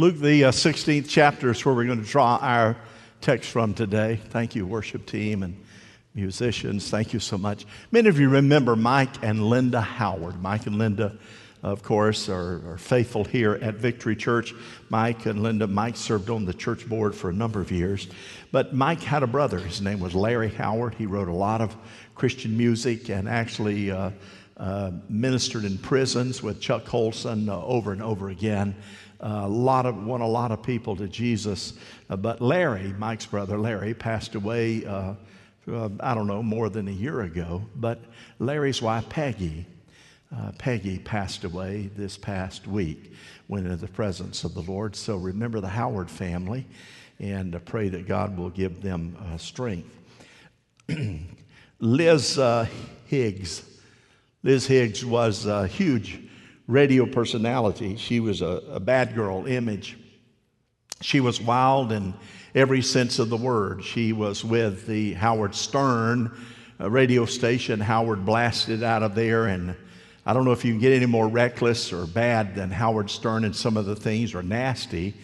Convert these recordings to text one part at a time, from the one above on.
Luke, the uh, 16th chapter is where we're going to draw our text from today. Thank you, worship team and musicians. Thank you so much. Many of you remember Mike and Linda Howard. Mike and Linda, of course, are, are faithful here at Victory Church. Mike and Linda, Mike served on the church board for a number of years. But Mike had a brother. His name was Larry Howard. He wrote a lot of Christian music and actually uh, uh, ministered in prisons with Chuck Colson uh, over and over again a lot of won a lot of people to Jesus. Uh, but Larry, Mike's brother Larry, passed away. Uh, uh, I don't know more than a year ago. But Larry's wife Peggy, uh, Peggy passed away this past week, went into the presence of the Lord. So remember the Howard family, and pray that God will give them uh, strength. Liz uh, Higgs. Liz Higgs was a huge radio personality. She was a, a bad girl image. She was wild in every sense of the word. She was with the Howard Stern uh, radio station. Howard blasted out of there, and I don't know if you can get any more reckless or bad than Howard Stern, and some of the things are nasty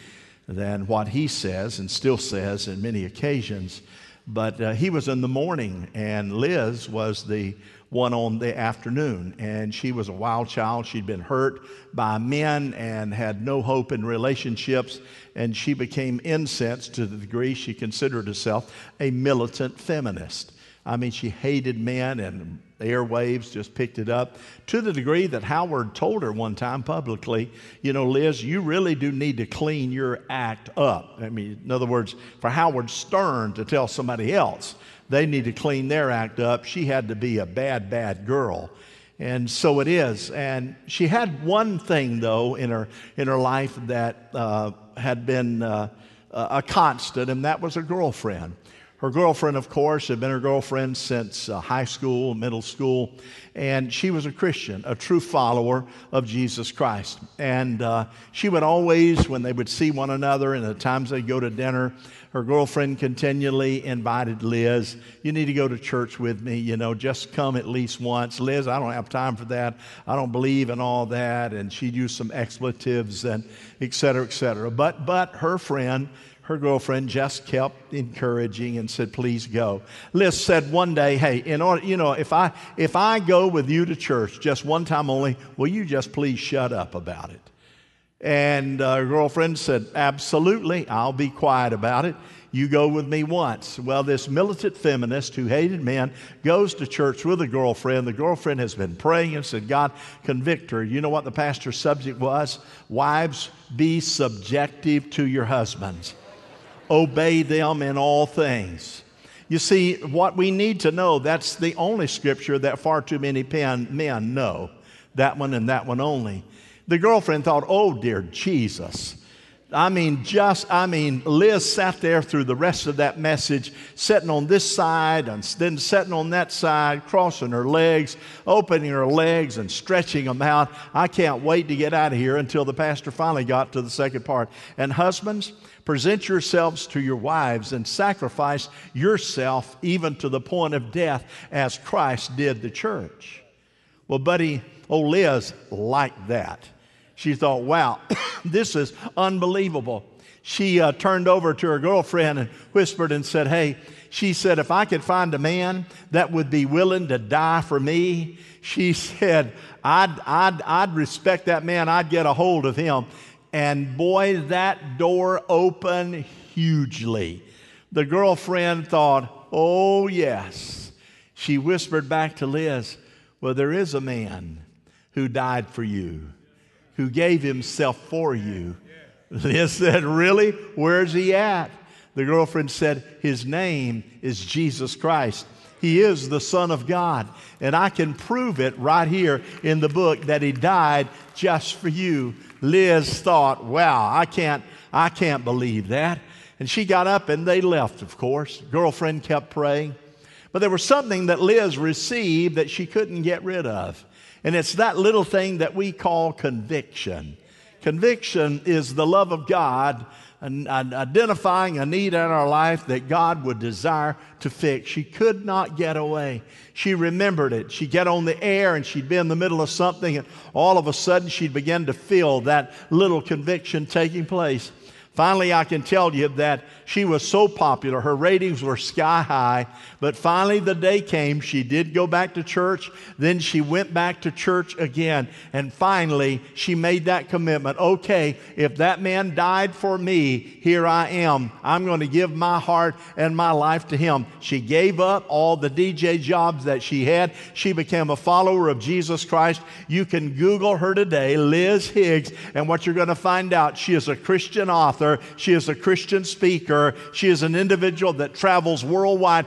than what he says and still says in many occasions. But uh, he was in the morning, and Liz was the one on the afternoon. And she was a wild child. She'd been hurt by men and had no hope in relationships. And she became incensed to the degree she considered herself a militant feminist. I mean, she hated men, and airwaves just picked it up to the degree that Howard told her one time publicly, You know, Liz, you really do need to clean your act up. I mean, in other words, for Howard Stern to tell somebody else they need to clean their act up. She had to be a bad, bad girl. And so it is. And she had one thing, though, in her, in her life that uh, had been uh, a constant, and that was a girlfriend. Her girlfriend, of course, had been her girlfriend since uh, high school, middle school, and she was a Christian, a true follower of Jesus Christ. And uh, she would always, when they would see one another and the times they'd go to dinner, her girlfriend continually invited Liz, You need to go to church with me, you know, just come at least once. Liz, I don't have time for that. I don't believe in all that. And she'd use some expletives and et cetera, et cetera. But, but her friend, her girlfriend just kept encouraging and said, please go. Liz said one day, hey, in order, you know, if I, if I go with you to church just one time only, will you just please shut up about it? And uh, her girlfriend said, Absolutely, I'll be quiet about it. You go with me once. Well, this militant feminist who hated men goes to church with a girlfriend. The girlfriend has been praying and said, God, convict her. You know what the pastor's subject was? Wives, be subjective to your husbands, obey them in all things. You see, what we need to know, that's the only scripture that far too many men know. That one and that one only. The girlfriend thought, oh, dear Jesus. I mean, just, I mean, Liz sat there through the rest of that message, sitting on this side and then sitting on that side, crossing her legs, opening her legs and stretching them out. I can't wait to get out of here until the pastor finally got to the second part. And husbands, present yourselves to your wives and sacrifice yourself even to the point of death as Christ did the church. Well, buddy, old Liz liked that. She thought, wow, this is unbelievable. She uh, turned over to her girlfriend and whispered and said, Hey, she said, if I could find a man that would be willing to die for me, she said, I'd, I'd, I'd respect that man. I'd get a hold of him. And boy, that door opened hugely. The girlfriend thought, oh, yes. She whispered back to Liz, Well, there is a man who died for you who gave himself for you. Liz said, Really? Where's he at? The girlfriend said, His name is Jesus Christ. He is the Son of God. And I can prove it right here in the book that He died just for you. Liz thought, Wow, I can't, I can't believe that. And she got up and they left, of course. Girlfriend kept praying. But there was something that Liz received that she couldn't get rid of. And it's that little thing that we call conviction. Conviction is the love of God identifying a need in our life that God would desire to fix. She could not get away. She remembered it. She'd get on the air and she'd be in the middle of something, and all of a sudden she'd begin to feel that little conviction taking place. Finally, I can tell you that she was so popular, her ratings were sky high. But finally, the day came, she did go back to church. Then she went back to church again. And finally, she made that commitment okay, if that man died for me, here I am. I'm going to give my heart and my life to him. She gave up all the DJ jobs that she had. She became a follower of Jesus Christ. You can Google her today, Liz Higgs, and what you're going to find out, she is a Christian author. She is a Christian speaker. She is an individual that travels worldwide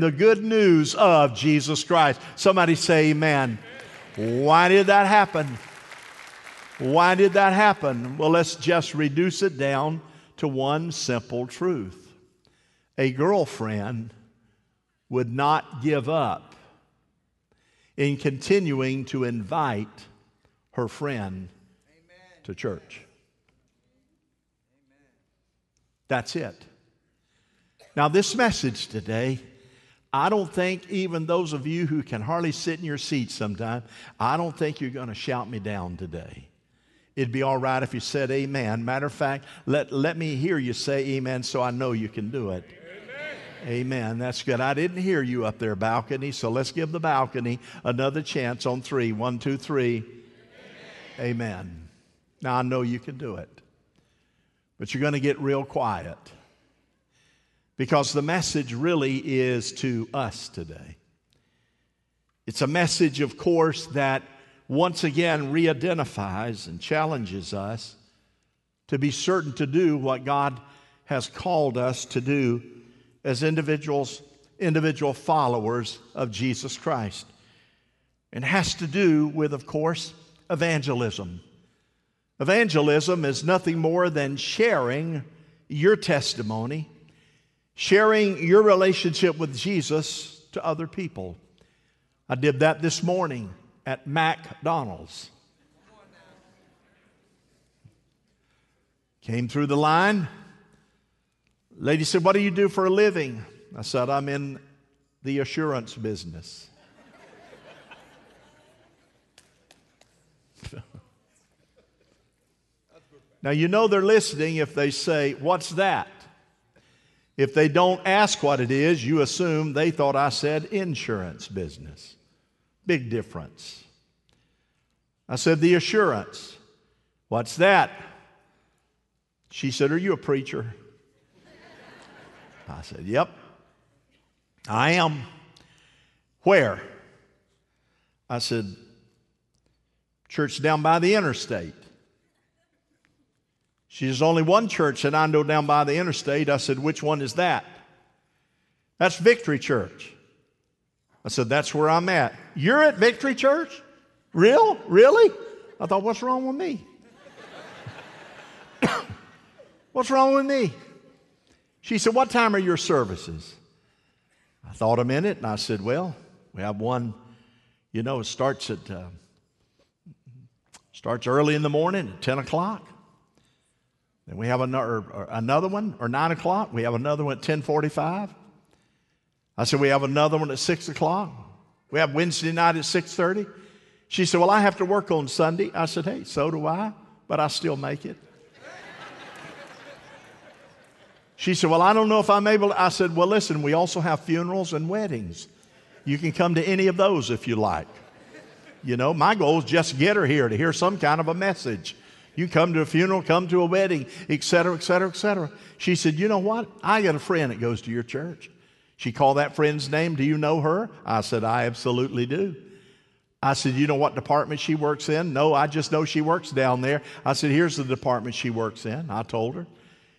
the good news of Jesus Christ. Somebody say, Amen. Why did that happen? Why did that happen? Well, let's just reduce it down to one simple truth. A girlfriend would not give up in continuing to invite her friend Amen. to church. That's it. Now, this message today, I don't think even those of you who can hardly sit in your seats sometime, I don't think you're going to shout me down today. It'd be all right if you said amen. Matter of fact, let, let me hear you say amen so I know you can do it. Amen. amen. That's good. I didn't hear you up there, balcony, so let's give the balcony another chance on three. One, two, three. Amen. amen. Now I know you can do it. But you're going to get real quiet because the message really is to us today. It's a message, of course, that once again re identifies and challenges us to be certain to do what God has called us to do as individuals, individual followers of Jesus Christ. It has to do with, of course, evangelism. Evangelism is nothing more than sharing your testimony, sharing your relationship with Jesus to other people. I did that this morning at McDonald's. Came through the line. Lady said, What do you do for a living? I said, I'm in the assurance business. Now, you know they're listening if they say, What's that? If they don't ask what it is, you assume they thought I said insurance business. Big difference. I said, The assurance. What's that? She said, Are you a preacher? I said, Yep, I am. Where? I said, Church down by the interstate. She says, Only one church that I know down by the interstate. I said, Which one is that? That's Victory Church. I said, That's where I'm at. You're at Victory Church? Real? Really? I thought, What's wrong with me? What's wrong with me? She said, What time are your services? I thought a minute and I said, Well, we have one, you know, it starts at uh, starts early in the morning at 10 o'clock. Then we have another, another one, or 9 o'clock. We have another one at 1045. I said, we have another one at 6 o'clock. We have Wednesday night at 6.30. She said, well, I have to work on Sunday. I said, hey, so do I, but I still make it. She said, Well, I don't know if I'm able to. I said, Well, listen, we also have funerals and weddings. You can come to any of those if you like. You know, my goal is just get her here to hear some kind of a message. You come to a funeral, come to a wedding, etc., etc., etc. She said, You know what? I got a friend that goes to your church. She called that friend's name. Do you know her? I said, I absolutely do. I said, You know what department she works in? No, I just know she works down there. I said, Here's the department she works in. I told her.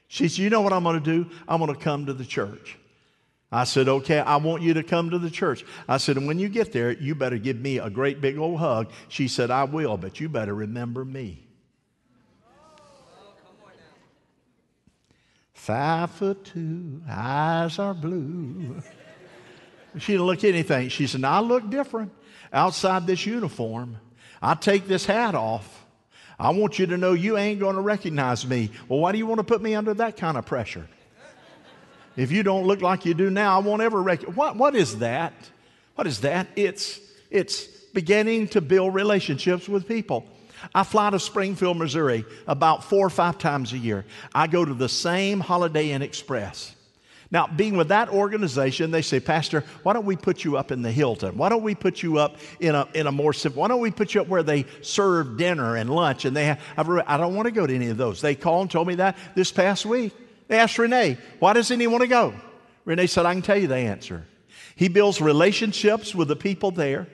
She said, You know what I'm going to do? I'm going to come to the church. I said, Okay, I want you to come to the church. I said, And when you get there, you better give me a great big old hug. She said, I will, but you better remember me. Five foot two, eyes are blue. She didn't look anything. She said, I look different outside this uniform. I take this hat off. I want you to know you ain't going to recognize me. Well, why do you want to put me under that kind of pressure? If you don't look like you do now, I won't ever recognize. What, what is that? What is that? It's, it's beginning to build relationships with people. I fly to Springfield, Missouri about four or five times a year. I go to the same Holiday Inn Express. Now, being with that organization, they say, Pastor, why don't we put you up in the Hilton? Why don't we put you up in a, in a more simple, why don't we put you up where they serve dinner and lunch? And they have, I don't want to go to any of those. They called and told me that this past week. They asked Renee, why doesn't he want to go? Renee said, I can tell you the answer. He builds relationships with the people there.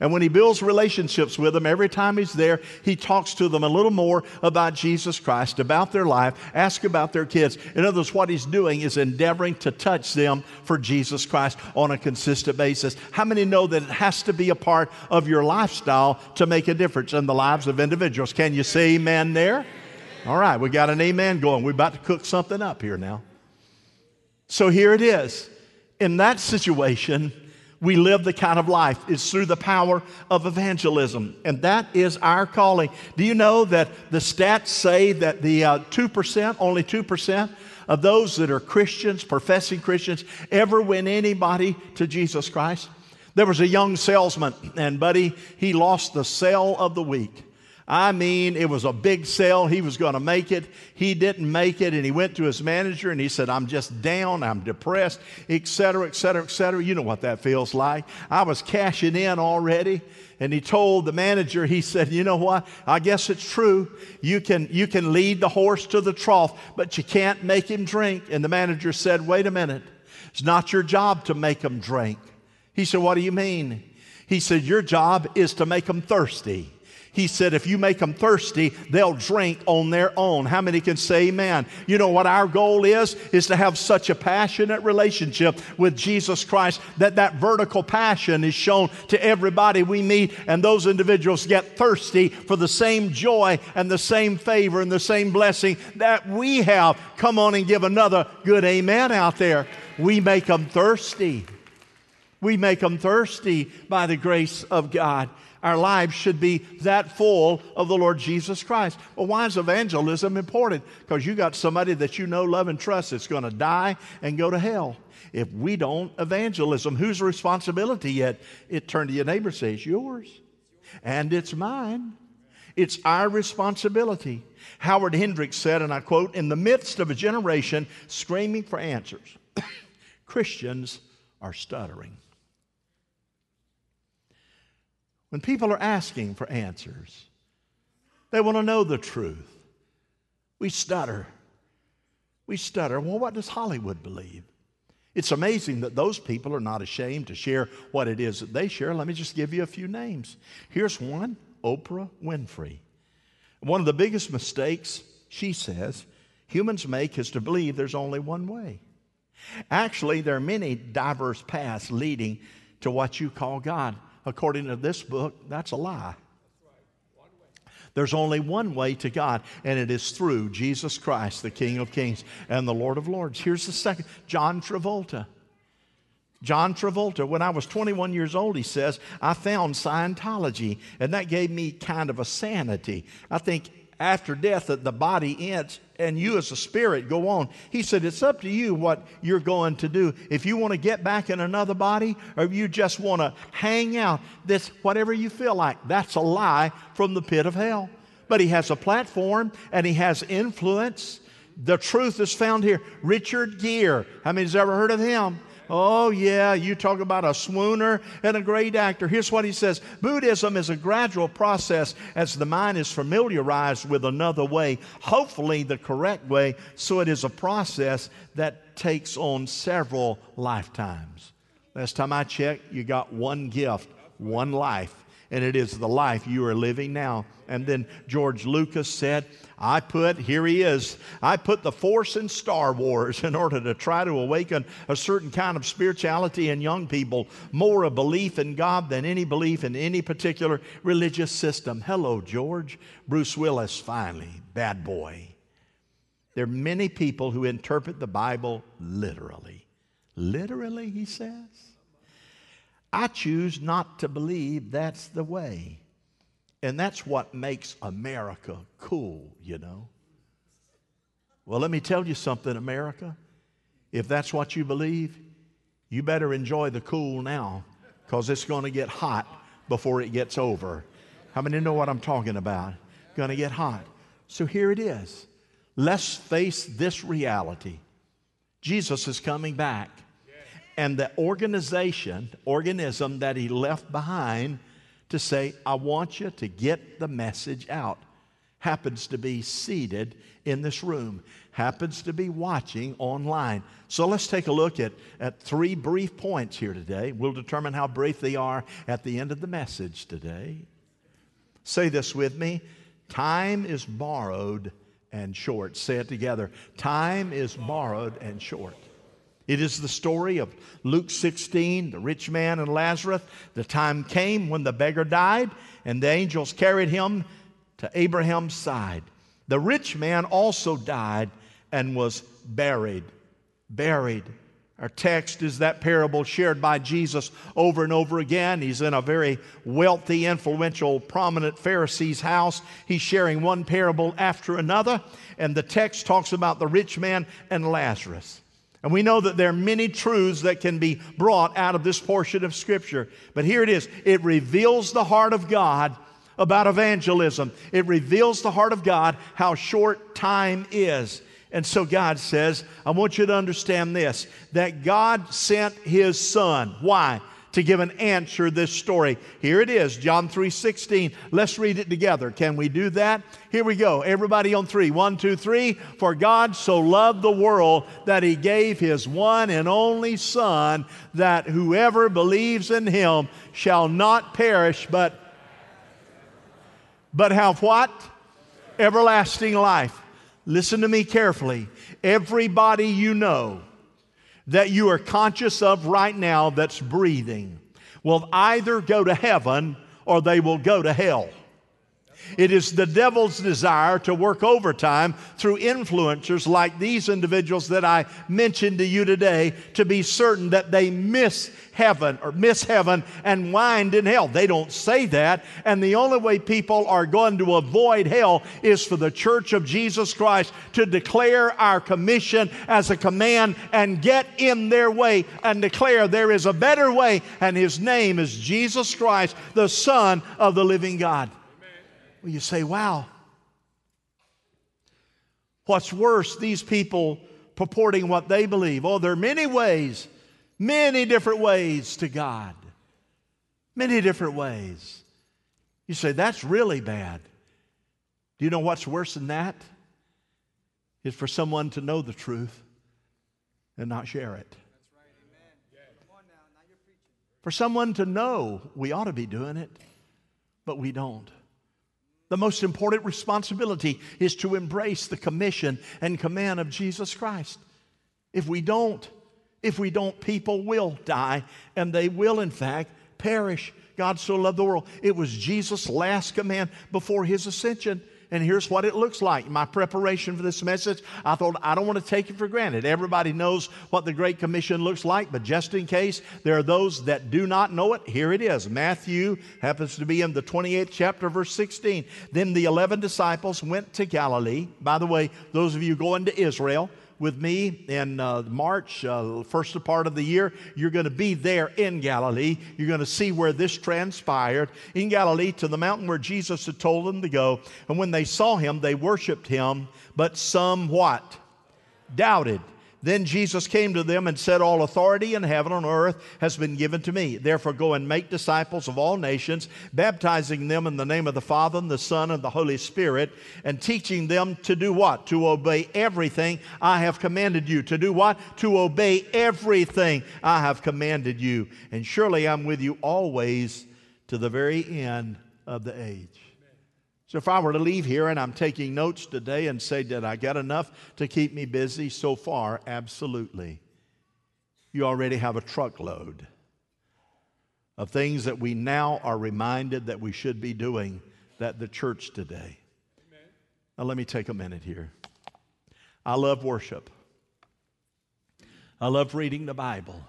And when he builds relationships with them, every time he's there, he talks to them a little more about Jesus Christ, about their life, ask about their kids. In other words, what he's doing is endeavoring to touch them for Jesus Christ on a consistent basis. How many know that it has to be a part of your lifestyle to make a difference in the lives of individuals? Can you say amen there? All right, we got an amen going. We're about to cook something up here now. So here it is. In that situation, we live the kind of life is through the power of evangelism. And that is our calling. Do you know that the stats say that the uh, 2%, only 2%, of those that are Christians, professing Christians, ever win anybody to Jesus Christ? There was a young salesman, and buddy, he lost the sale of the week. I mean, it was a big sale. He was going to make it. He didn't make it. And he went to his manager and he said, I'm just down. I'm depressed, etc., etc., etc. You know what that feels like. I was cashing in already. And he told the manager, he said, You know what? I guess it's true. You can, you can lead the horse to the trough, but you can't make him drink. And the manager said, Wait a minute. It's not your job to make him drink. He said, What do you mean? He said, Your job is to make them thirsty. He said, if you make them thirsty, they'll drink on their own. How many can say amen? You know what our goal is? Is to have such a passionate relationship with Jesus Christ that that vertical passion is shown to everybody we meet, and those individuals get thirsty for the same joy and the same favor and the same blessing that we have. Come on and give another good amen out there. We make them thirsty. We make them thirsty by the grace of God. Our lives should be that full of the Lord Jesus Christ. Well, why is evangelism important? Because you got somebody that you know, love, and trust that's going to die and go to hell. If we don't evangelism, whose responsibility yet? It turn to your neighbor say, It's yours. And it's mine. It's our responsibility. Howard Hendricks said, and I quote, in the midst of a generation screaming for answers, Christians are stuttering. When people are asking for answers, they want to know the truth. We stutter. We stutter. Well, what does Hollywood believe? It's amazing that those people are not ashamed to share what it is that they share. Let me just give you a few names. Here's one Oprah Winfrey. One of the biggest mistakes, she says, humans make is to believe there's only one way. Actually, there are many diverse paths leading to what you call God according to this book, that's a lie. There's only one way to God, and it is through Jesus Christ, the King of Kings and the Lord of Lords. Here's the second John Travolta. John Travolta, when I was 21 years old, he says, I found Scientology, and that gave me kind of a sanity. I think after death that the body ends and you as a spirit go on. He said, It's up to you what you're going to do. If you want to get back in another body or you just want to hang out, this whatever you feel like. That's a lie from the pit of hell. But he has a platform and he has influence. The truth is found here. Richard Gere. How many's ever heard of him? Oh, yeah, you talk about a swooner and a great actor. Here's what he says Buddhism is a gradual process as the mind is familiarized with another way, hopefully the correct way, so it is a process that takes on several lifetimes. Last time I checked, you got one gift, one life, and it is the life you are living now. And then George Lucas said, I put, here he is, I put the force in Star Wars in order to try to awaken a certain kind of spirituality in young people, more a belief in God than any belief in any particular religious system. Hello, George. Bruce Willis, finally, bad boy. There are many people who interpret the Bible literally. Literally, he says. I choose not to believe that's the way. And that's what makes America cool, you know. Well, let me tell you something, America. If that's what you believe, you better enjoy the cool now because it's going to get hot before it gets over. How many know what I'm talking about? Going to get hot. So here it is. Let's face this reality Jesus is coming back. And the organization, organism that he left behind to say, I want you to get the message out, happens to be seated in this room, happens to be watching online. So let's take a look at, at three brief points here today. We'll determine how brief they are at the end of the message today. Say this with me time is borrowed and short. Say it together. Time is borrowed and short. It is the story of Luke 16, the rich man and Lazarus. The time came when the beggar died, and the angels carried him to Abraham's side. The rich man also died and was buried. Buried. Our text is that parable shared by Jesus over and over again. He's in a very wealthy, influential, prominent Pharisee's house. He's sharing one parable after another, and the text talks about the rich man and Lazarus. And we know that there are many truths that can be brought out of this portion of Scripture. But here it is it reveals the heart of God about evangelism, it reveals the heart of God how short time is. And so God says, I want you to understand this that God sent his son. Why? To give an answer this story. Here it is, John 3 16. Let's read it together. Can we do that? Here we go. Everybody on three. One, two, three. For God so loved the world that he gave his one and only Son, that whoever believes in him shall not perish, but, but have what? Everlasting life. Listen to me carefully. Everybody you know that you are conscious of right now that's breathing will either go to heaven or they will go to hell. It is the devil's desire to work overtime through influencers like these individuals that I mentioned to you today to be certain that they miss heaven or miss heaven and wind in hell. They don't say that. And the only way people are going to avoid hell is for the church of Jesus Christ to declare our commission as a command and get in their way and declare there is a better way, and his name is Jesus Christ, the Son of the living God. Well, you say, wow. What's worse, these people purporting what they believe. Oh, there are many ways, many different ways to God. Many different ways. You say, that's really bad. Do you know what's worse than that? Is for someone to know the truth and not share it. For someone to know we ought to be doing it, but we don't. The most important responsibility is to embrace the commission and command of Jesus Christ. If we don't, if we don't, people will die and they will, in fact, perish. God so loved the world. It was Jesus' last command before his ascension and here's what it looks like. My preparation for this message, I thought I don't want to take it for granted. Everybody knows what the Great Commission looks like, but just in case there are those that do not know it, here it is. Matthew happens to be in the 28th chapter, verse 16. Then the 11 disciples went to Galilee. By the way, those of you going to Israel, with me in uh, March, uh, first part of the year. You're going to be there in Galilee. You're going to see where this transpired in Galilee to the mountain where Jesus had told them to go. And when they saw him, they worshiped him, but some what? Doubted. Then Jesus came to them and said, All authority in heaven and earth has been given to me. Therefore, go and make disciples of all nations, baptizing them in the name of the Father, and the Son, and the Holy Spirit, and teaching them to do what? To obey everything I have commanded you. To do what? To obey everything I have commanded you. And surely I'm with you always to the very end of the age. So if I were to leave here and I'm taking notes today and say, Did I get enough to keep me busy so far? Absolutely. You already have a truckload of things that we now are reminded that we should be doing that the church today. Amen. Now, let me take a minute here. I love worship, I love reading the Bible,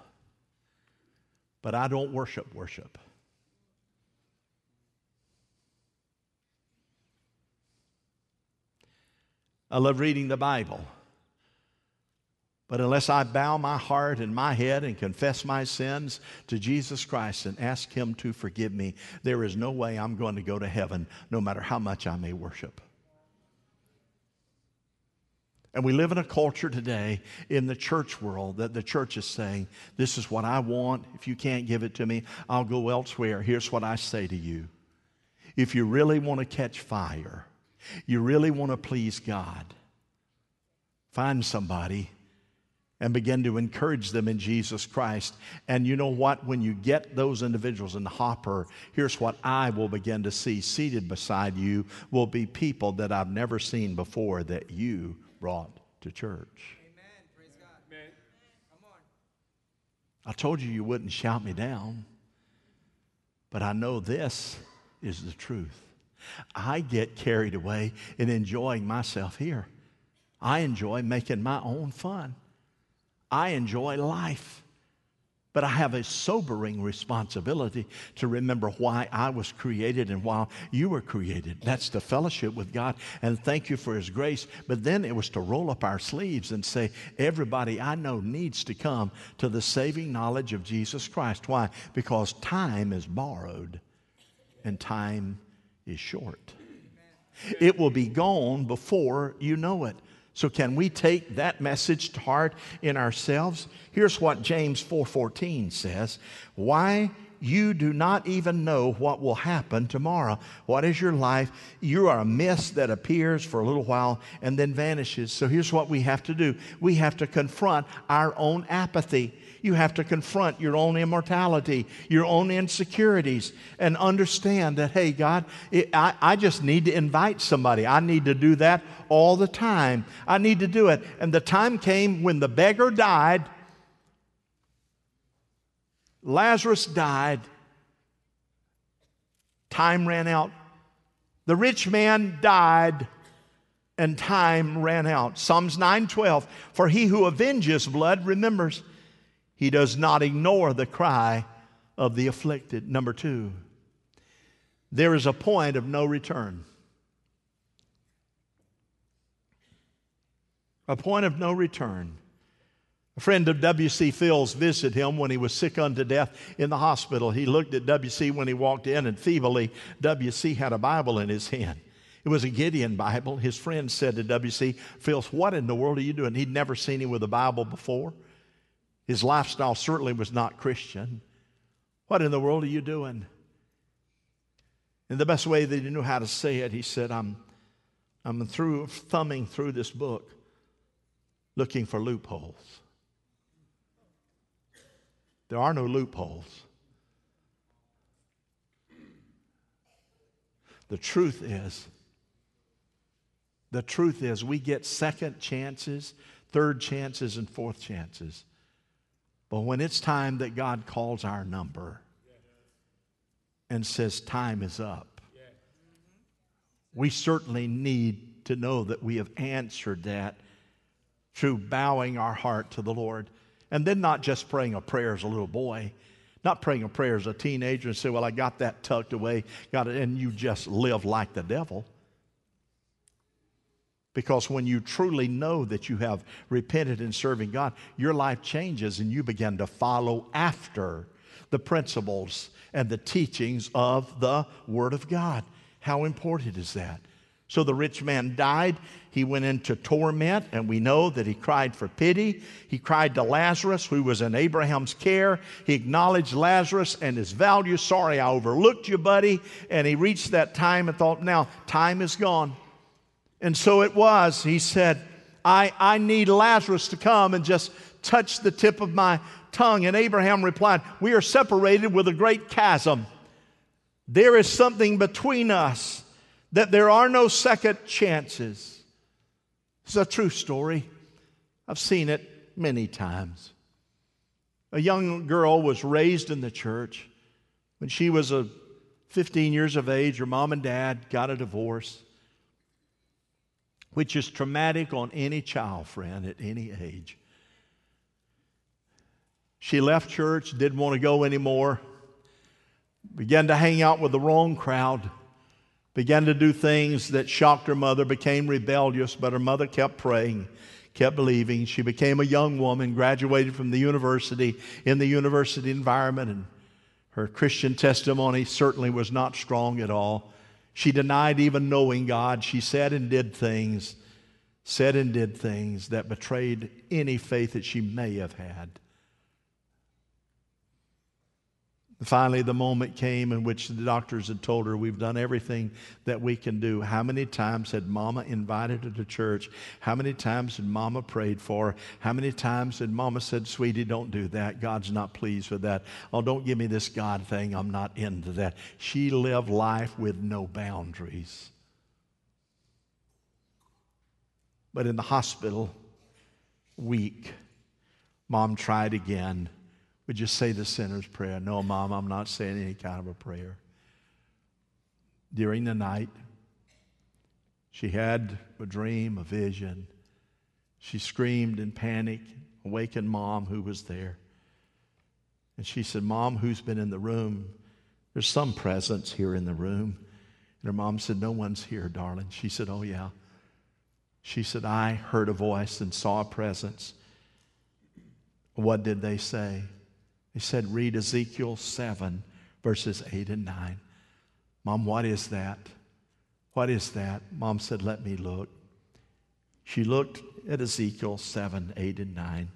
but I don't worship worship. I love reading the Bible. But unless I bow my heart and my head and confess my sins to Jesus Christ and ask Him to forgive me, there is no way I'm going to go to heaven, no matter how much I may worship. And we live in a culture today in the church world that the church is saying, This is what I want. If you can't give it to me, I'll go elsewhere. Here's what I say to you. If you really want to catch fire, you really want to please God, find somebody and begin to encourage them in Jesus Christ. And you know what? When you get those individuals in the hopper, here's what I will begin to see seated beside you will be people that I've never seen before that you brought to church. Amen. Praise God. Amen. Come on. I told you you wouldn't shout me down, but I know this is the truth. I get carried away in enjoying myself here. I enjoy making my own fun. I enjoy life. But I have a sobering responsibility to remember why I was created and why you were created. That's the fellowship with God and thank you for His grace. But then it was to roll up our sleeves and say, everybody I know needs to come to the saving knowledge of Jesus Christ. Why? Because time is borrowed and time is short. It will be gone before you know it. So can we take that message to heart in ourselves? Here's what James 4:14 says, "Why you do not even know what will happen tomorrow. What is your life? You are a mist that appears for a little while and then vanishes. So here's what we have to do we have to confront our own apathy. You have to confront your own immortality, your own insecurities, and understand that, hey, God, it, I, I just need to invite somebody. I need to do that all the time. I need to do it. And the time came when the beggar died, Lazarus died, time ran out. The rich man died and time ran out. Psalms 9:12 For he who avenges blood remembers he does not ignore the cry of the afflicted. Number two, there is a point of no return. A point of no return. A friend of W.C. Fields visited him when he was sick unto death in the hospital. He looked at W.C. when he walked in, and feebly, W.C. had a Bible in his hand. It was a Gideon Bible. His friend said to W.C. Fields, What in the world are you doing? He'd never seen him with a Bible before. His lifestyle certainly was not Christian. What in the world are you doing? And the best way that he knew how to say it, he said, I'm, I'm through, thumbing through this book looking for loopholes. There are no loopholes. The truth is, the truth is, we get second chances, third chances, and fourth chances. But when it's time that God calls our number and says, Time is up, we certainly need to know that we have answered that through bowing our heart to the Lord. And then not just praying a prayer as a little boy, not praying a prayer as a teenager and say, Well, I got that tucked away, got it, and you just live like the devil. Because when you truly know that you have repented in serving God, your life changes and you begin to follow after the principles and the teachings of the Word of God. How important is that? So the rich man died. He went into torment, and we know that he cried for pity. He cried to Lazarus, who was in Abraham's care. He acknowledged Lazarus and his value. Sorry, I overlooked you, buddy. And he reached that time and thought, now time is gone. And so it was. He said, I, I need Lazarus to come and just touch the tip of my tongue. And Abraham replied, We are separated with a great chasm. There is something between us that there are no second chances. It's a true story. I've seen it many times. A young girl was raised in the church. When she was a 15 years of age, her mom and dad got a divorce which is traumatic on any child, friend, at any age. She left church, didn't want to go anymore, began to hang out with the wrong crowd, began to do things that shocked her mother, became rebellious, but her mother kept praying, kept believing. She became a young woman, graduated from the university in the university environment, and her Christian testimony certainly was not strong at all. She denied even knowing God. She said and did things, said and did things that betrayed any faith that she may have had. Finally, the moment came in which the doctors had told her, We've done everything that we can do. How many times had Mama invited her to church? How many times had Mama prayed for her? How many times had Mama said, Sweetie, don't do that. God's not pleased with that. Oh, don't give me this God thing. I'm not into that. She lived life with no boundaries. But in the hospital, weak, Mom tried again would you say the sinner's prayer? No, Mom, I'm not saying any kind of a prayer. During the night, she had a dream, a vision. She screamed in panic, awakened Mom, who was there. And she said, Mom, who's been in the room? There's some presence here in the room. And her mom said, No one's here, darling. She said, Oh, yeah. She said, I heard a voice and saw a presence. What did they say? He said, read Ezekiel 7, verses 8 and 9. Mom, what is that? What is that? Mom said, let me look. She looked at Ezekiel 7, 8, and 9,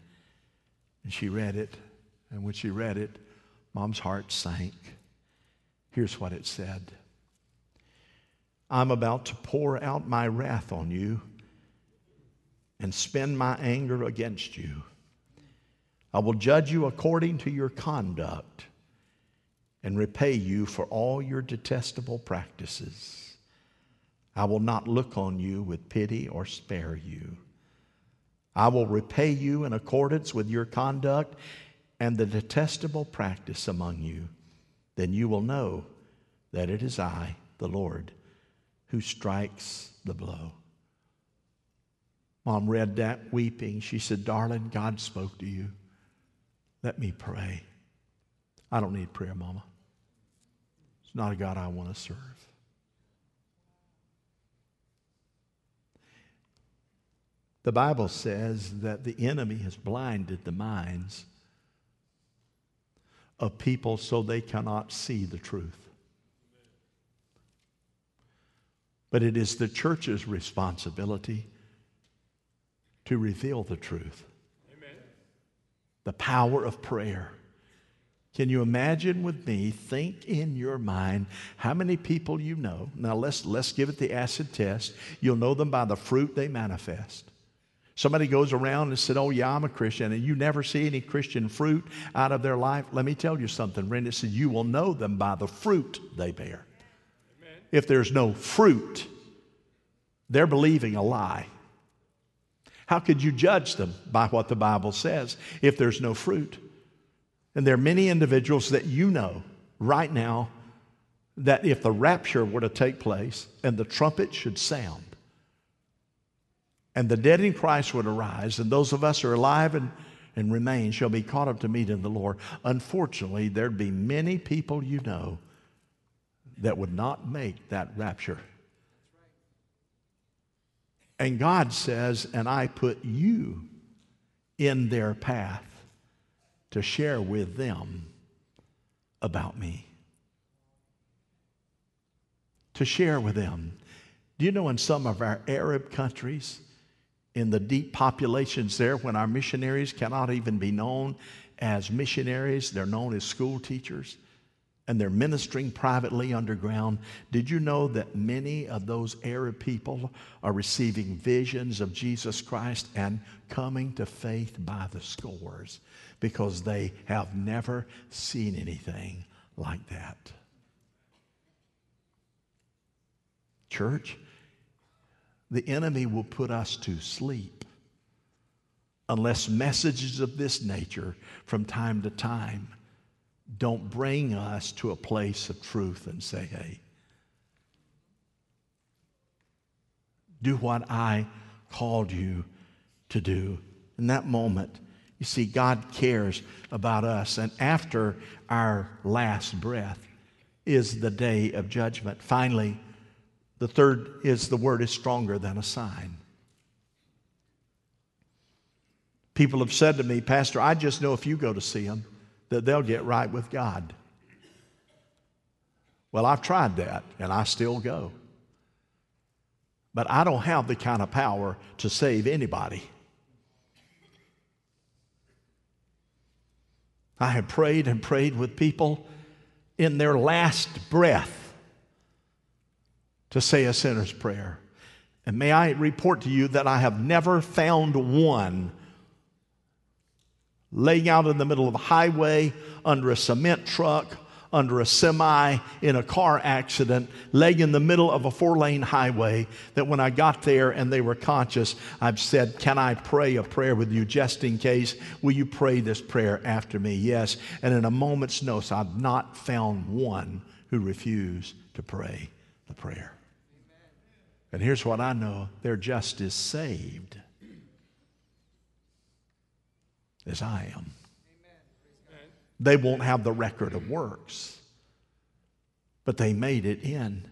and she read it. And when she read it, Mom's heart sank. Here's what it said I'm about to pour out my wrath on you and spend my anger against you. I will judge you according to your conduct and repay you for all your detestable practices. I will not look on you with pity or spare you. I will repay you in accordance with your conduct and the detestable practice among you. Then you will know that it is I, the Lord, who strikes the blow. Mom read that weeping. She said, Darling, God spoke to you. Let me pray. I don't need prayer, Mama. It's not a God I want to serve. The Bible says that the enemy has blinded the minds of people so they cannot see the truth. But it is the church's responsibility to reveal the truth the power of prayer. Can you imagine with me? Think in your mind how many people you know. Now let's let's give it the acid test. You'll know them by the fruit they manifest. Somebody goes around and said, "Oh yeah, I'm a Christian," and you never see any Christian fruit out of their life. Let me tell you something, Brenda said, "You will know them by the fruit they bear." Amen. If there's no fruit, they're believing a lie. How could you judge them by what the Bible says if there's no fruit? And there are many individuals that you know right now that if the rapture were to take place and the trumpet should sound and the dead in Christ would arise and those of us who are alive and, and remain shall be caught up to meet in the Lord, unfortunately, there'd be many people you know that would not make that rapture and God says, and I put you in their path to share with them about me. To share with them. Do you know in some of our Arab countries, in the deep populations there, when our missionaries cannot even be known as missionaries, they're known as school teachers and they're ministering privately underground. Did you know that many of those Arab people are receiving visions of Jesus Christ and coming to faith by the scores because they have never seen anything like that? Church, the enemy will put us to sleep unless messages of this nature from time to time don't bring us to a place of truth and say, hey, do what I called you to do. In that moment, you see, God cares about us. And after our last breath is the day of judgment. Finally, The third is the word is stronger than a sign. People have said to me, Pastor, I just know if you go to see them, that they'll get right with God. Well, I've tried that and I still go. But I don't have the kind of power to save anybody. I have prayed and prayed with people in their last breath to say a sinner's prayer. And may I report to you that I have never found one laying out in the middle of a highway under a cement truck under a semi in a car accident, laying in the middle of a four lane highway. That when I got there and they were conscious, I've said, Can I pray a prayer with you just in case? Will you pray this prayer after me? Yes. And in a moment's notice, I've not found one who refused to pray the prayer. And here's what I know they're just as saved as I am they won't have the record of works. But they made it in.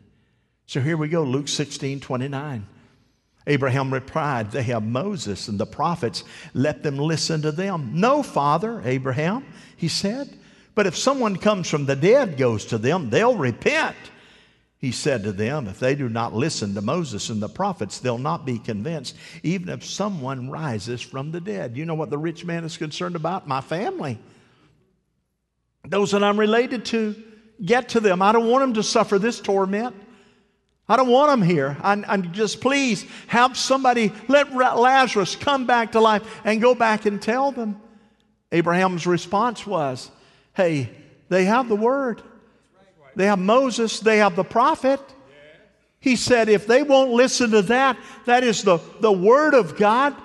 So here we go, Luke 16 29. Abraham replied, They have Moses and the prophets. Let them listen to them. No, Father, Abraham, he said. But if someone comes from the dead goes to them, they'll repent. He said to them, If they do not listen to Moses and the prophets, they'll not be convinced, even if someone rises from the dead. You know what the rich man is concerned about? My family those that I'm related to, get to them. I don't want them to suffer this torment. I don't want them here. I, I just please have somebody, let Lazarus come back to life and go back and tell them. Abraham's response was, Hey, they have the word. They have Moses, they have the prophet. He said, if they won't listen to that, that is the, the word of God.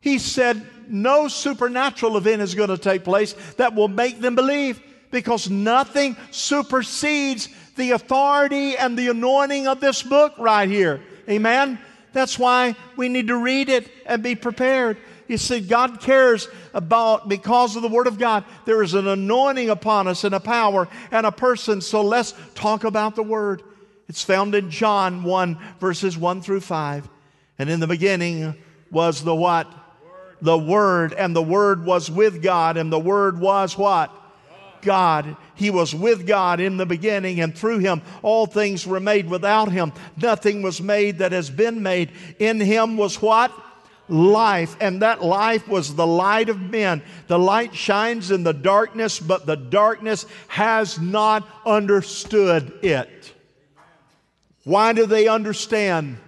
He said, no supernatural event is going to take place that will make them believe because nothing supersedes the authority and the anointing of this book right here. Amen? That's why we need to read it and be prepared. You see, God cares about, because of the Word of God, there is an anointing upon us and a power and a person. So let's talk about the Word. It's found in John 1, verses 1 through 5. And in the beginning was the what? the Word, and the Word was with God, and the Word was what? God. He was with God in the beginning, and through him all things were made. Without him, nothing was made that has been made. In him was what? Life, and that life was the light of men. The light shines in the darkness, but the darkness has not understood it. Why do they understand?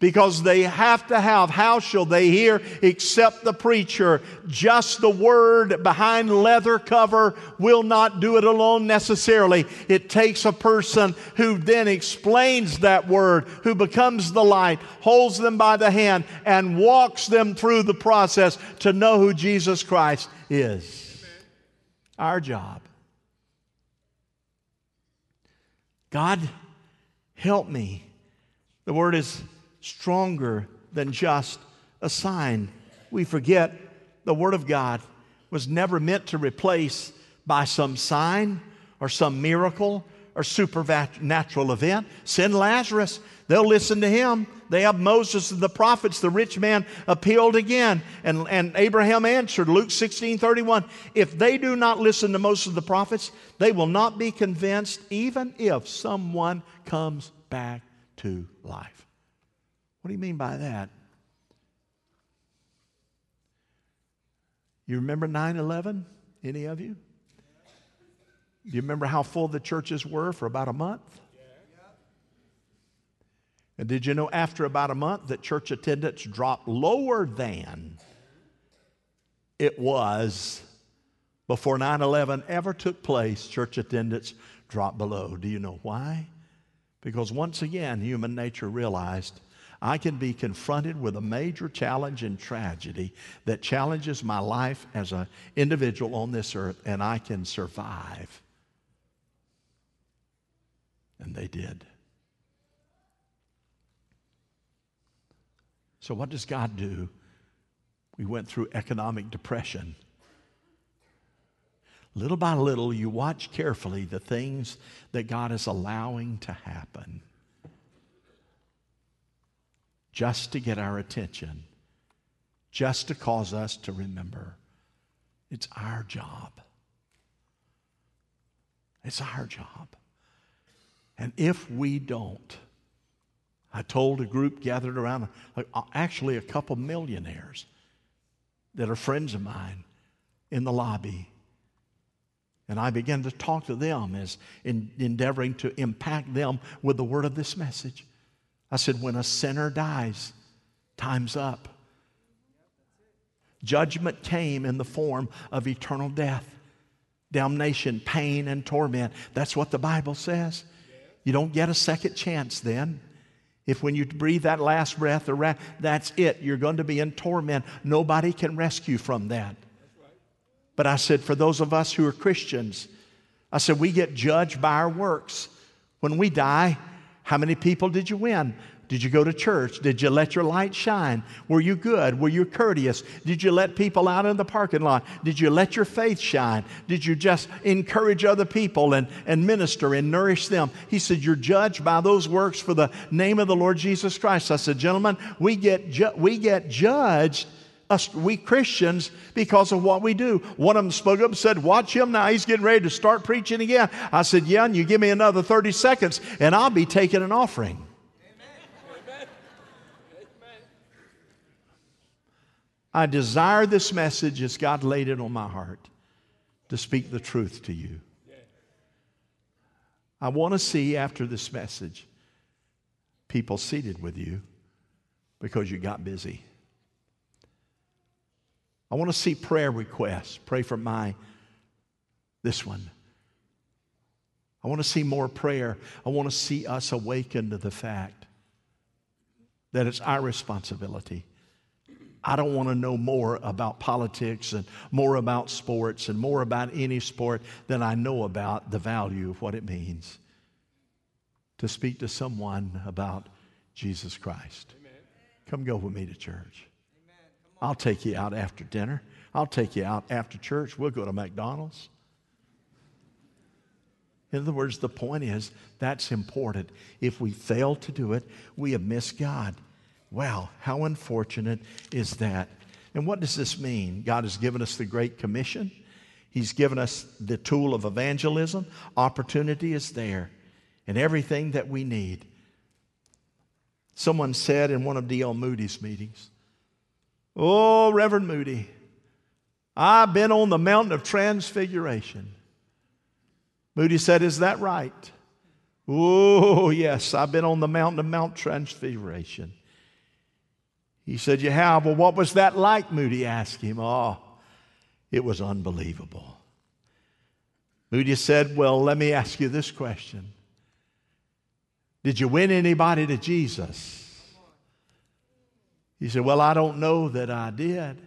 Because they have to have, how shall they hear except the preacher? Just the word behind leather cover will not do it alone necessarily. It takes a person who then explains that word, who becomes the light, holds them by the hand, and walks them through the process to know who Jesus Christ is. Our job. God, help me. The word is stronger than just a sign. We forget the Word of God was never meant to replace by some sign or some miracle or supernatural event. Send Lazarus. They'll listen to him. They have Moses and the prophets. The rich man appealed again. And, and Abraham answered, Luke 16 31, if they do not listen to most of the prophets, they will not be convinced, even if someone comes back to life. What do you mean by that? You remember 9 11? Any of you? Do you remember how full the churches were for about a month? And did you know after about a month that church attendance dropped lower than it was before 9 11 ever took place? Church attendance dropped below. Do you know why? Because once again, human nature realized I can be confronted with a major challenge and tragedy that challenges my life as an individual on this earth, and I can survive. And they did. So, what does God do? We went through economic depression. Little by little, you watch carefully the things that God is allowing to happen. Just to get our attention, just to cause us to remember. It's our job. It's our job. And if we don't, I told a group gathered around, uh, actually a couple millionaires that are friends of mine in the lobby. And I began to talk to them as in endeavoring to impact them with the word of this message. I said, when a sinner dies, time's up. Judgment came in the form of eternal death, damnation, pain, and torment. That's what the Bible says. You don't get a second chance then. If when you breathe that last breath, that's it. You're going to be in torment. Nobody can rescue from that. But I said, for those of us who are Christians, I said, we get judged by our works. When we die, how many people did you win? Did you go to church? Did you let your light shine? Were you good? Were you courteous? Did you let people out in the parking lot? Did you let your faith shine? Did you just encourage other people and, and minister and nourish them? He said, You're judged by those works for the name of the Lord Jesus Christ. I said, Gentlemen, we get, ju- we get judged us, we Christians, because of what we do. One of them spoke up and said, Watch him now. He's getting ready to start preaching again. I said, Yeah, and you give me another 30 seconds, and I'll be taking an offering. I desire this message as God laid it on my heart to speak the truth to you. I want to see after this message people seated with you because you got busy. I want to see prayer requests. Pray for my, this one. I want to see more prayer. I want to see us awaken to the fact that it's our responsibility I don't want to know more about politics and more about sports and more about any sport than I know about the value of what it means to speak to someone about Jesus Christ. Amen. Come go with me to church. I'll take you out after dinner. I'll take you out after church. We'll go to McDonald's. In other words, the point is that's important. If we fail to do it, we have missed God. Wow, how unfortunate is that? And what does this mean? God has given us the Great Commission. He's given us the tool of evangelism. Opportunity is there and everything that we need. Someone said in one of D.L. Moody's meetings, Oh, Reverend Moody, I've been on the mountain of transfiguration. Moody said, Is that right? Oh, yes, I've been on the mountain of Mount Transfiguration. He said, You have? Well, what was that like? Moody asked him. Oh, it was unbelievable. Moody said, Well, let me ask you this question Did you win anybody to Jesus? He said, Well, I don't know that I did.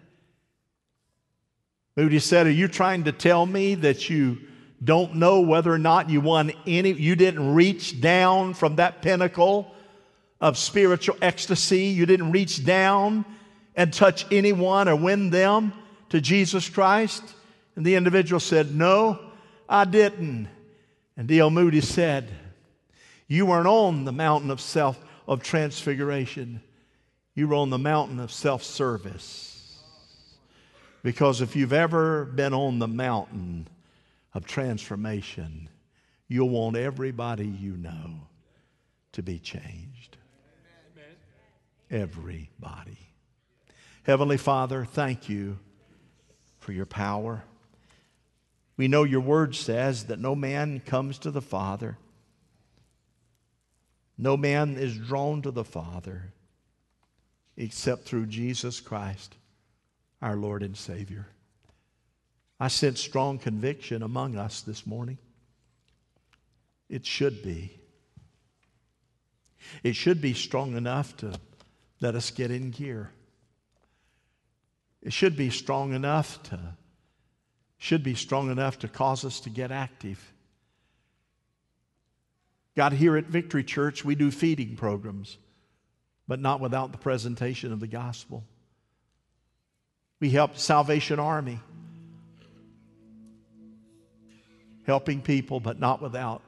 Moody said, Are you trying to tell me that you don't know whether or not you won any, you didn't reach down from that pinnacle of spiritual ecstasy. You didn't reach down and touch anyone or win them to Jesus Christ. And the individual said, No, I didn't. And D.L. Moody said, You weren't on the mountain of self of transfiguration. You were on the mountain of self service. Because if you've ever been on the mountain of transformation, you'll want everybody you know to be changed everybody. Heavenly Father, thank you for your power. We know your word says that no man comes to the Father, no man is drawn to the Father except through Jesus Christ, our Lord and Savior. I sense strong conviction among us this morning. It should be. It should be strong enough to let us get in gear. It should be strong enough to should be strong enough to cause us to get active. God, here at Victory Church, we do feeding programs, but not without the presentation of the gospel. We help Salvation Army, helping people, but not without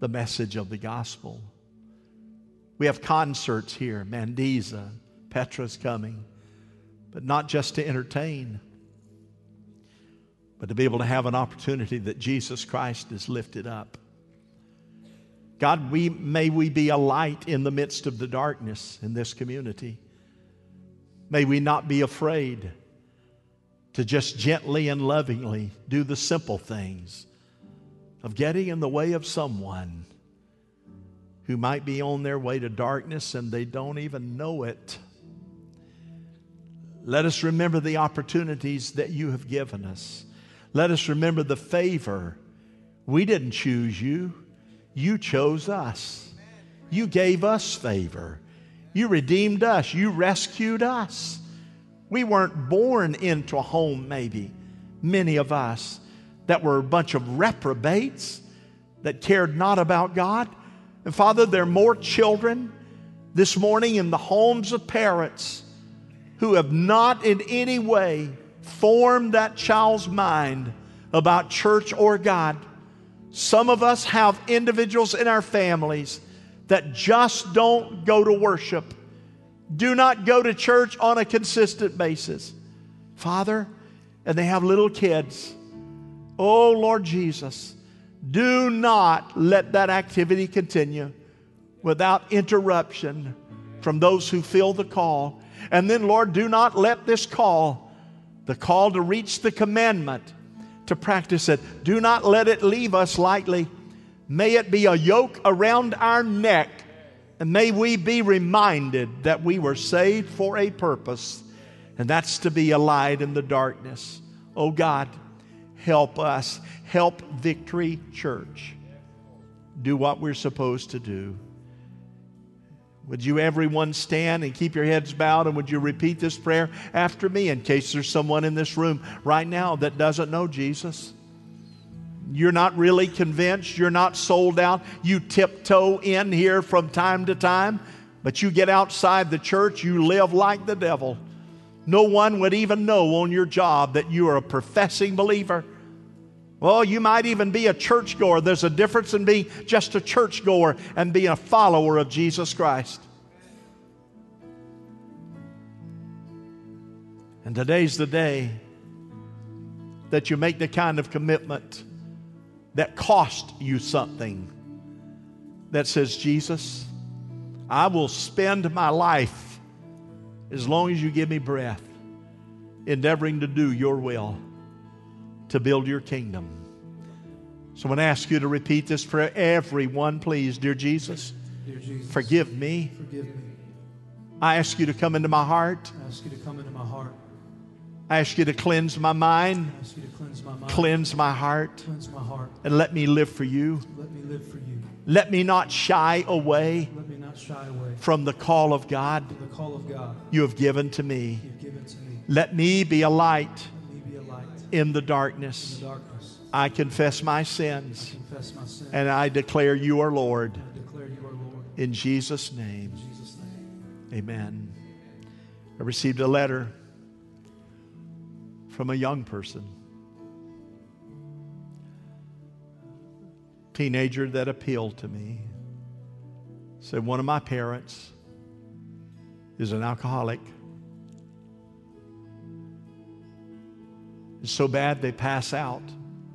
the message of the gospel. We have concerts here. Mandisa, Petra's coming. But not just to entertain, but to be able to have an opportunity that Jesus Christ is lifted up. God, we, may we be a light in the midst of the darkness in this community. May we not be afraid to just gently and lovingly do the simple things of getting in the way of someone who might be on their way to darkness and they don't even know it. Let us remember the opportunities that you have given us. Let us remember the favor. We didn't choose you, you chose us. You gave us favor. You redeemed us. You rescued us. We weren't born into a home, maybe, many of us, that were a bunch of reprobates that cared not about God. And Father, there are more children this morning in the homes of parents who have not in any way formed that child's mind about church or God. Some of us have individuals in our families that just don't go to worship, do not go to church on a consistent basis. Father, and they have little kids. Oh, Lord Jesus, do not let that activity continue without interruption from those who feel the call. And then, Lord, do not let this call, the call to reach the commandment, to practice it, do not let it leave us lightly. May it be a yoke around our neck, and may we be reminded that we were saved for a purpose, and that's to be a light in the darkness. Oh God, help us. Help Victory Church do what we're supposed to do. Would you, everyone, stand and keep your heads bowed? And would you repeat this prayer after me in case there's someone in this room right now that doesn't know Jesus? You're not really convinced. You're not sold out. You tiptoe in here from time to time, but you get outside the church, you live like the devil. No one would even know on your job that you are a professing believer. Well, you might even be a churchgoer. There's a difference in being just a churchgoer and being a follower of Jesus Christ. And today's the day that you make the kind of commitment that cost you something that says, Jesus, I will spend my life as long as you give me breath, endeavoring to do your will to build your kingdom. So I'm going to ask you to repeat this prayer. Everyone, please. Dear Jesus, Dear Jesus, forgive me. forgive me. I ask you to come into my heart. I ask you to come into my heart. I ask you to cleanse my mind, I ask you to cleanse my mind. cleanse my heart, Cleanse my heart. and let me live for you. Let me live for you. Let me not shy away Let me not shy away from the call of God from the call of God you have given to me. you've given to me. Let me be a light in the in darkness. the darkness. I confess my I sins confess my sin. and I declare you are Lord. I declare you are Lord. In Jesus' name, In Jesus' name. amen. I received a letter from a young person, teenager that appealed to me. Said, One of my parents is an alcoholic. It's so bad they pass out,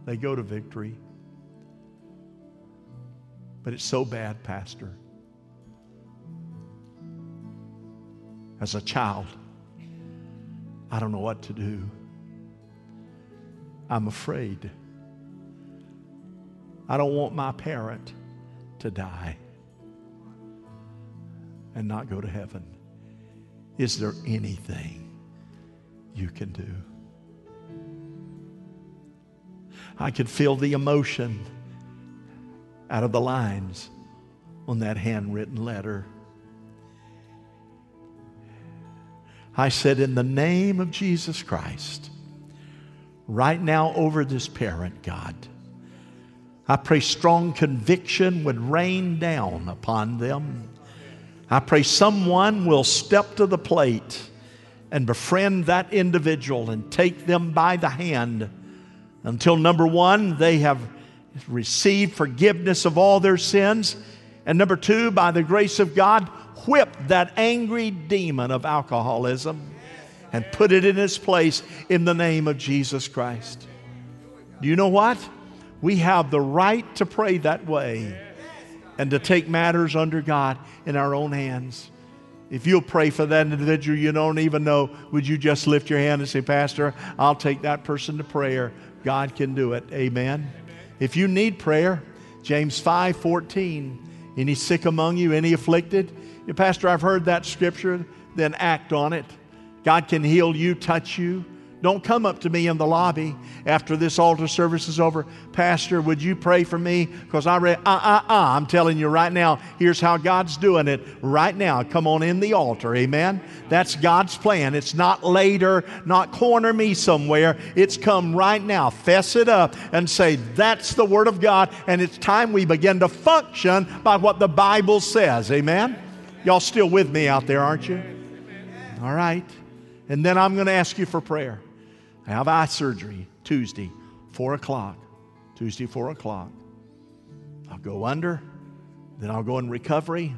they go to victory. But it's so bad, Pastor. As a child, I don't know what to do. I'm afraid. I don't want my parent to die and not go to heaven. Is there anything you can do? I could feel the emotion out of the lines on that handwritten letter. I said, In the name of Jesus Christ, right now over this parent, God, I pray strong conviction would rain down upon them. I pray someone will step to the plate and befriend that individual and take them by the hand until number one, they have received forgiveness of all their sins And number two, by the grace of God, whipped that angry demon of alcoholism and put it in its place in the name of Jesus Christ. Do you know what? We have the right to pray that way and to take matters under God in our own hands. If you'll pray for that individual you don't even know, would you just lift your hand and say, Pastor, I'll take that person to prayer. God can do it. Amen. If you need prayer, James 5 14, any sick among you, any afflicted? Pastor, I've heard that scripture, then act on it. God can heal you, touch you. Don't come up to me in the lobby after this altar service is over. Pastor, would you pray for me? Because I read, uh, uh, uh. I'm telling you right now, here's how God's doing it right now. Come on in the altar. Amen. That's God's plan. It's not later, not corner me somewhere. It's come right now. Fess it up and say, that's the Word of God. And it's time we begin to function by what the Bible says. Amen. Y'all still with me out there, aren't you? All right. And then I'm going to ask you for prayer. I have eye surgery Tuesday, 4 o'clock. Tuesday, 4 o'clock. I'll go under, then I'll go in recovery,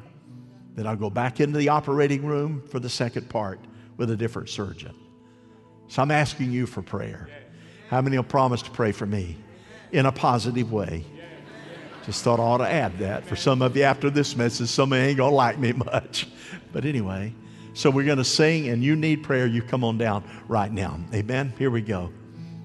then I'll go back into the operating room for the second part with a different surgeon. So I'm asking you for prayer. How many will promise to pray for me in a positive way? Just thought I ought to add that for some of you after this message. Some of you ain't going to like me much. But anyway, so we're going to sing, and you need prayer, you come on down right now. Amen. Here we go.